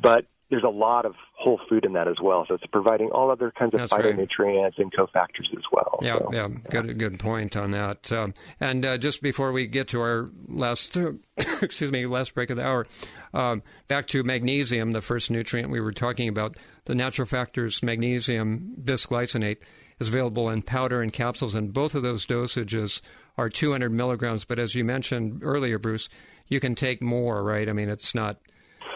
but there's a lot of whole food in that as well. So it's providing all other kinds of That's right. phytonutrients and cofactors as well. Yeah, So, yeah, good, good point on that. Um, and uh, just before we get to our last, *coughs* excuse me, last break of the hour, um, back to magnesium, the first nutrient we were talking about. The natural factors magnesium bisglycinate is available in powder and capsules, and both of those dosages are 200 milligrams. But as you mentioned earlier, Bruce, you can take more, right? I mean, it's not.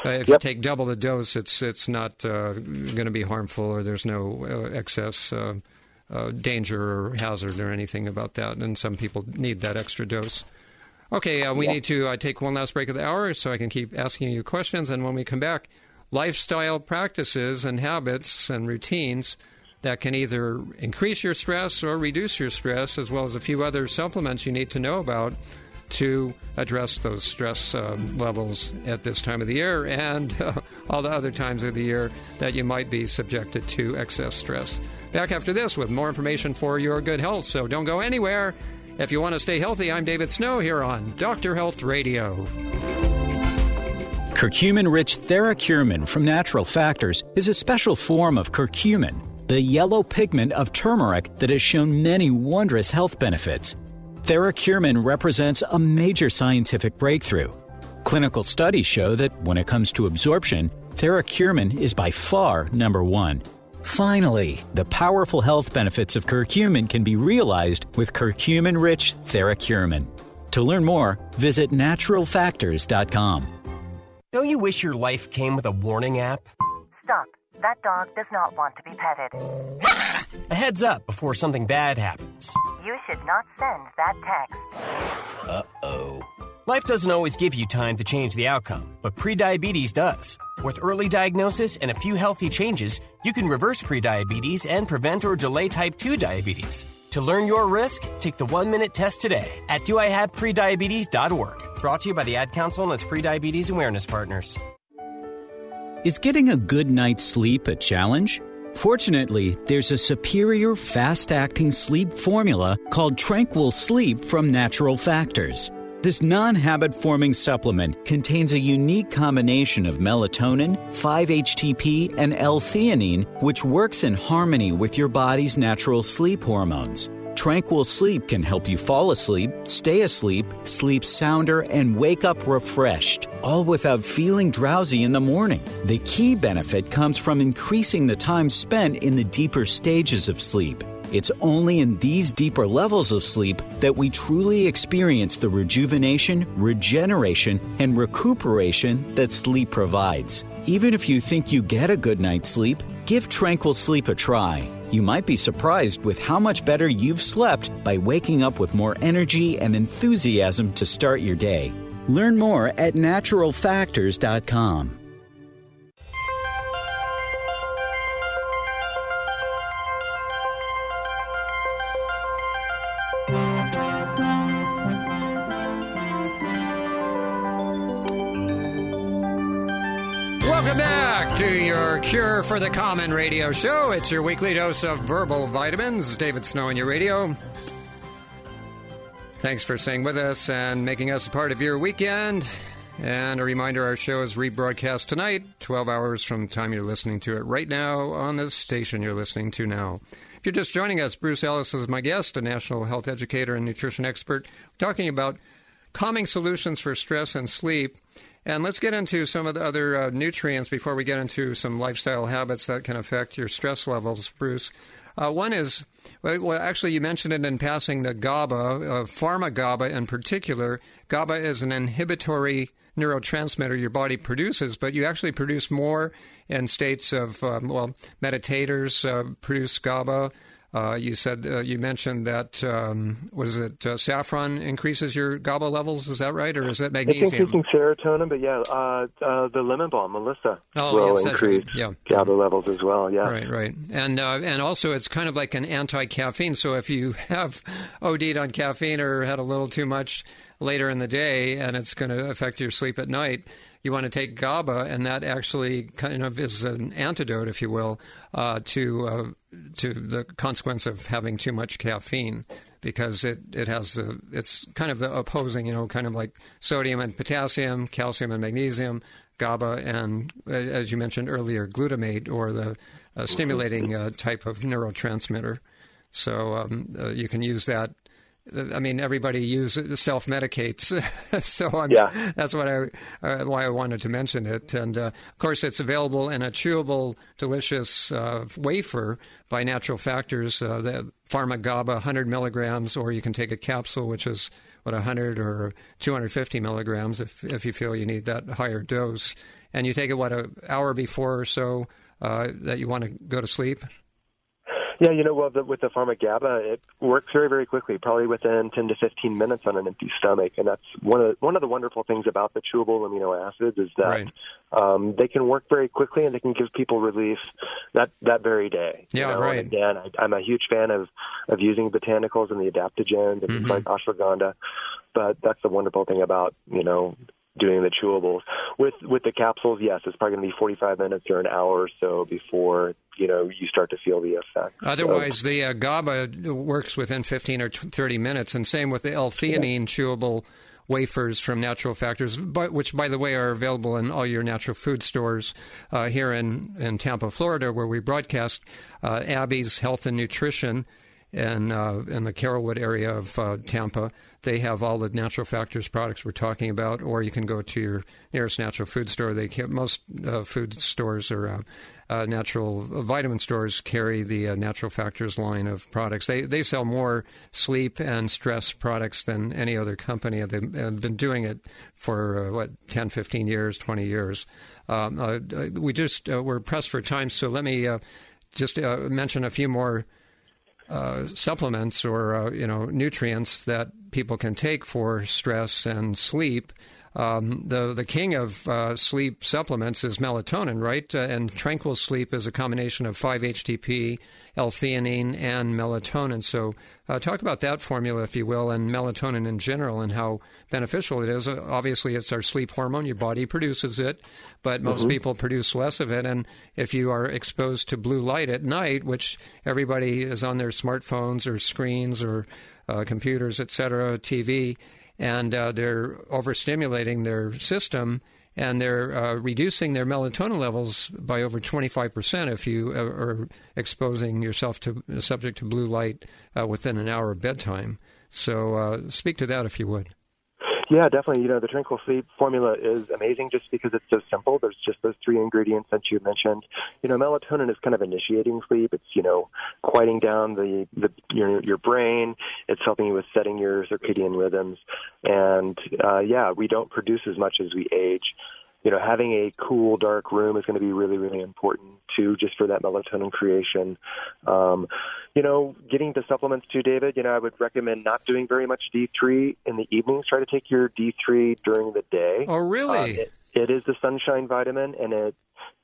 Uh, if you take double the dose, it's it's not uh, going to be harmful, or there's no uh, excess uh, uh, danger or hazard or anything about that. And some people need that extra dose. Okay, uh, we Yeah. need to take one last break of the hour so I can keep asking you questions. And when we come back, lifestyle practices and habits and routines that can either increase your stress or reduce your stress, as well as a few other supplements you need to know about to address those stress um, levels at this time of the year and uh, all the other times of the year that you might be subjected to excess stress. Back after this with more information for your good health, so don't go anywhere. If you want to stay healthy, I'm David Snow here on Dr. Health Radio. Curcumin rich Theracurmin from Natural Factors is a special form of curcumin, the yellow pigment of turmeric that has shown many wondrous health benefits. Theracurmin represents a major scientific breakthrough. Clinical studies show that when it comes to absorption, Theracurmin is by far number one. Finally, the powerful health benefits of curcumin can be realized with curcumin rich Theracurmin. To learn more, visit naturalfactors.com. Don't you wish your life came with a warning app? Stop. That dog does not want to be petted. *laughs* A heads up before something bad happens. You should not send that text. Uh oh. Life doesn't always give you time to change the outcome, but prediabetes does. With early diagnosis and a few healthy changes, you can reverse prediabetes and prevent or delay type 2 diabetes. To learn your risk, take the one minute test today at doihaveprediabetes.org. Brought to you by the Ad Council and its prediabetes awareness partners. Is getting a good night's sleep a challenge? Fortunately, there's a superior fast acting sleep formula called Tranquil Sleep from Natural Factors. This non habit forming supplement contains a unique combination of melatonin, 5-HTP, and L theanine, which works in harmony with your body's natural sleep hormones. Tranquil Sleep can help you fall asleep, stay asleep, sleep sounder, and wake up refreshed, all without feeling drowsy in the morning. The key benefit comes from increasing the time spent in the deeper stages of sleep. It's only in these deeper levels of sleep that we truly experience the rejuvenation, regeneration, and recuperation that sleep provides. Even if you think you get a good night's sleep, give Tranquil Sleep a try. You might be surprised with how much better you've slept by waking up with more energy and enthusiasm to start your day. Learn more at naturalfactors.com. for the Common radio show. It's your weekly dose of verbal vitamins. David Snow on your radio. Thanks for staying with us and making us a part of your weekend. And a reminder our show is rebroadcast tonight, 12 hours from the time you're listening to it right now on the station you're listening to now. If you're just joining us, Bruce Ellis is my guest, a national health educator and nutrition expert, talking about calming solutions for stress and sleep. And let's get into some of the other uh, nutrients before we get into some lifestyle habits that can affect your stress levels, Bruce. Uh, one is, well, actually, you mentioned it in passing the GABA, uh, pharma GABA in particular. GABA is an inhibitory neurotransmitter your body produces, but you actually produce more in states of, um, well, meditators uh, produce GABA. Uh, you said uh, you mentioned that um, was it uh, saffron increases your GABA levels? Is that right, or is it magnesium? It's increasing serotonin, but yeah, uh, uh, the lemon balm, Melissa, Oh, will yes, increase right. Yeah. GABA levels as well. Yeah, Right, right, and uh, and also it's kind of like an anti-caffeine. So if you *laughs* have OD'd on caffeine or had a little too much later in the day, and it's going to affect your sleep at night, you want to take GABA, and that actually kind of is an antidote, if you will, uh, to uh, to the consequence of having too much caffeine. Because it, it has the it's kind of the opposing you know kind of like sodium and potassium, calcium and magnesium, GABA and uh, as you mentioned earlier glutamate or the uh, stimulating uh, type of neurotransmitter. So um, uh, you can use that. I mean, everybody uses self medicates, *laughs* so I'm, Yeah. that's what I uh, why I wanted to mention it. And uh, of course, it's available in a chewable, delicious uh, wafer by Natural Factors. Uh, the Pharma GABA, 100 milligrams, or you can take a capsule, which is what 100 or 250 milligrams, if if you feel you need that higher dose. And you take it what an hour before or so uh, that you want to go to sleep. Yeah, you know, well, the, with the pharma GABA, it works very, very quickly, probably within 10 to 15 minutes on an empty stomach, and that's one of the, one of the wonderful things about the chewable amino acids is that Right. um, they can work very quickly and they can give people relief that that very day. you Yeah, know? right. And again, I, I'm a huge fan of of using botanicals and the adaptogens and Mhm. like ashwagandha, but that's the wonderful thing about you know doing the chewables. With with the capsules, yes, it's probably going to be 45 minutes or an hour or so before you know you start to feel the effect. Otherwise, the uh, GABA works within 15 or 30 minutes, and same with the L-theanine chewable wafers from Natural Factors, but, which, by the way, are available in all your natural food stores uh, here in, in Tampa, Florida, where we broadcast uh, Abby's Health and Nutrition in, uh, in the Carrollwood area of uh, Tampa. They have all the Natural Factors products we're talking about, or you can go to your nearest natural food store. They ca- most uh, food stores or uh, uh, natural vitamin stores carry the uh, Natural Factors line of products. They they sell more sleep and stress products than any other company. They've have been doing it for uh, what 10, 15 years, 20 years. Um, uh, we just uh, we're pressed for time, so let me uh, just uh, mention a few more uh, supplements or uh, you know nutrients that people can take for stress and sleep. Um, the the king of uh, sleep supplements is melatonin, right? Uh, and tranquil sleep is a combination of 5-HTP, L-theanine, and melatonin. So, uh, talk about that formula, if you will, and melatonin in general, and how beneficial it is. Uh, obviously, it's our sleep hormone. Your body produces it, but most Mhm. people produce less of it. And if you are exposed to blue light at night, which everybody is on their smartphones or screens or uh, computers, etc., TV, and uh, they're overstimulating their system and they're uh, reducing their melatonin levels by over 25% if you uh, are exposing yourself to subject to blue light uh, within an hour of bedtime. So uh, speak to that if you would. Yeah, definitely. You know, the Tranquil Sleep formula is amazing just because it's so simple. There's just those three ingredients that you mentioned. You know, melatonin is kind of initiating sleep. It's, you know, quieting down the, the your, your brain. It's helping you with setting your circadian rhythms. And, uh, yeah, we don't produce as much as we age. You know, having a cool, dark room is going to be really, really important too, just for that melatonin creation. Um, you know, getting the supplements too, David. You know, I would recommend not doing very much D3 in the evenings. Try to take your D3 during the day. Oh, really? Uh, it, it is the sunshine vitamin, and it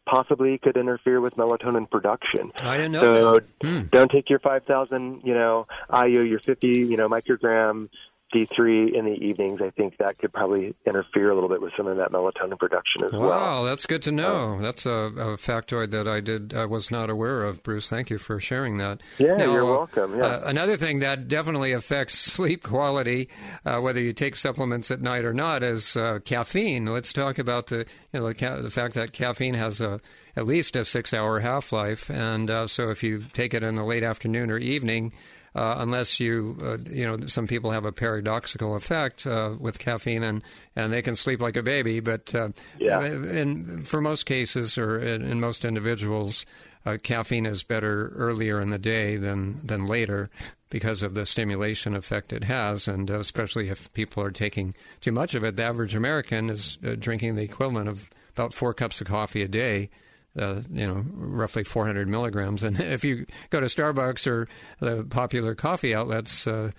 possibly could interfere with melatonin production. I didn't know so that. Hmm. don't take your 5,000, you know, IU, your 50, you know, microgram D3 in the evenings. I think that could probably interfere a little bit with some of that melatonin production as well. Wow, that's good to know. that's a, a factoid that I did I was not aware of. Bruce, thank you for sharing that. Yeah, Now, you're welcome. Yeah. Uh, another thing that definitely affects *laughs* sleep quality, uh, whether you take supplements at night or not, is uh, caffeine. Let's talk about the you know the, ca- the fact that caffeine has a at least a six-hour half-life, and uh, so if you take it in the late afternoon or evening. Uh, unless you, uh, you know, some people have a paradoxical effect uh, with caffeine, and, and they can sleep like a baby. But uh, Yeah. in, for most cases, or in, in most individuals, uh, caffeine is better earlier in the day than than later because of the stimulation effect it has, and uh, especially if people are taking too much of it. The average American is uh, drinking the equivalent of about four cups of coffee a day. Uh, you know, roughly 400 milligrams. And *laughs* if you go to Starbucks or the popular coffee outlets, uh,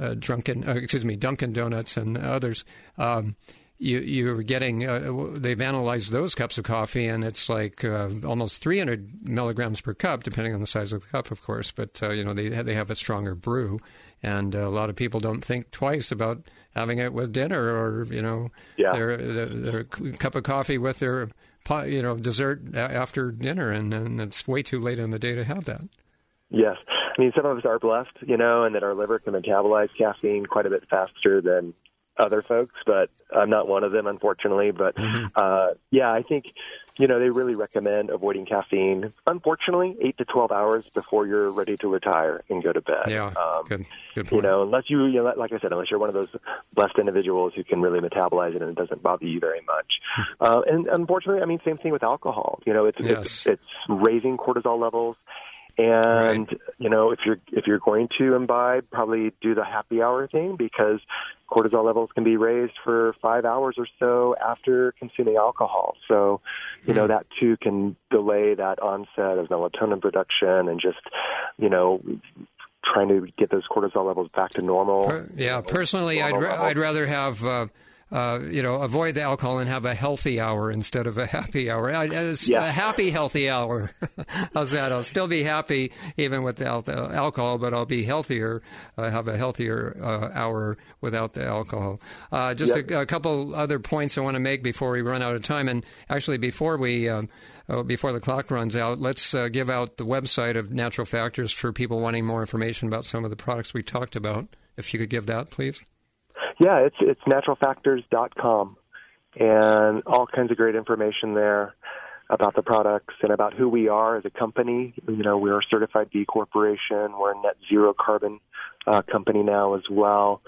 uh, Drunken, uh, excuse me, Dunkin' Donuts and others, um, you, you're getting. Uh, they've analyzed those cups of coffee, and it's like uh, almost 300 milligrams per cup, depending on the size of the cup, of course. But uh, you know, they they have a stronger brew, and a lot of people don't think twice about having it with dinner or you know Yeah. their, their their cup of coffee with their you know dessert after dinner, and, and it's way too late in the day to have that. Yes. I mean, some of us are blessed, you know, and that our liver can metabolize caffeine quite a bit faster than other folks, but I'm not one of them, unfortunately. But uh, yeah, I think, you know, they really recommend avoiding caffeine, unfortunately, 8 to 12 hours before you're ready to retire and go to bed. Yeah, Um, good, good you know, unless you, you know, like I said, unless you're one of those blessed individuals who can really metabolize it and it doesn't bother you very much. uh, and unfortunately, I mean, same thing with alcohol. You know, it's it's, it's raising cortisol levels. And you know, if you're if you're going to imbibe, probably do the happy hour thing because cortisol levels can be raised for five hours or so after consuming alcohol. So, you know, that too can delay that onset of melatonin production and just, you know, trying to get those cortisol levels back to normal. Per- yeah, personally, I'd, normal ra- level. I'd rather have. Uh, uh, you know, avoid the alcohol and have a healthy hour instead of a happy hour. I, I- it's Yeah. A happy, healthy hour. *laughs* How's that? I'll still be happy even without the alcohol, but I'll be healthier, uh, have a healthier uh, hour without the alcohol. Uh, just Yep. a, a couple other points I want to make before we run out of time. And actually, before we. Um, uh, before the clock runs out, let's uh, give out the website of Natural Factors for people wanting more information about some of the products we talked about. If you could give that, please. Yeah, it's it's naturalfactors.com and all kinds of great information there about the products and about who we are as a company. You know, we're a certified B corporation. We're a net zero carbon uh, company now as well.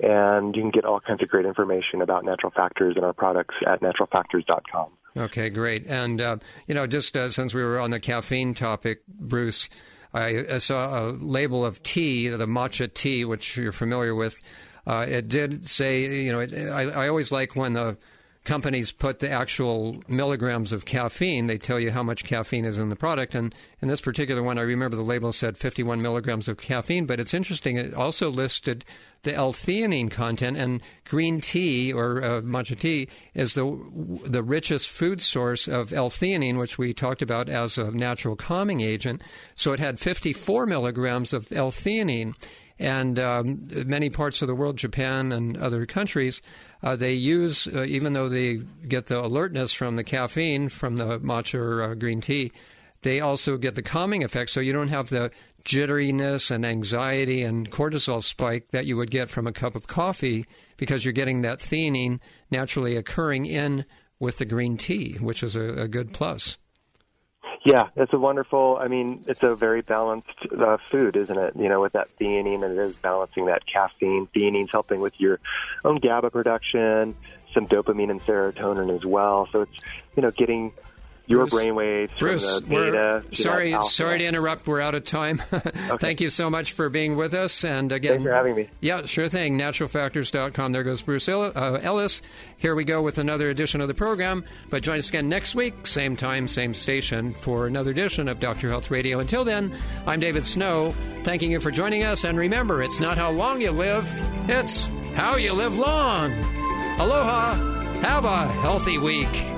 And you can get all kinds of great information about natural factors and our products at naturalfactors.com. Okay, great. And, uh, you know, just uh, since we were on the caffeine topic, Bruce, I, I saw a label of tea, the matcha tea, which you're familiar with. Uh, it did say, you know, it, I, I always like when the companies put the actual milligrams of caffeine. They tell you how much caffeine is in the product. And in this particular one, I remember the label said 51 milligrams of caffeine. But it's interesting, it also listed the L-theanine content. And green tea or uh, matcha tea is the the richest food source of L-theanine, which we talked about as a natural calming agent. So it had 54 milligrams of L-theanine. And um, many parts of the world, Japan and other countries, uh, they use, uh, even though they get the alertness from the caffeine from the matcha or uh, green tea, they also get the calming effect. So you don't have the jitteriness and anxiety and cortisol spike that you would get from a cup of coffee because you're getting that theanine naturally occurring in with the green tea, which is a, a good plus. Yeah, it's a wonderful. I mean, it's a very balanced uh, food, isn't it? You know, with that theanine, and it is balancing that caffeine. Theanine's helping with your own GABA production, some dopamine and serotonin as well. So it's you know getting your Bruce. brainwaves, Bruce, from the beta we're sorry, sorry to interrupt. We're out of time. *laughs* Thank you so much for being with us. And again, Thanks for having me. Yeah, sure thing. Naturalfactors.com. There goes Bruce uh, Ellis. Here we go with another edition of the program. But join us again next week, same time, same station, for another edition of Dr. Health Radio. Until then, I'm David Snow, thanking you for joining us. And remember, it's not how long you live, it's how you live long. Aloha. Have a healthy week.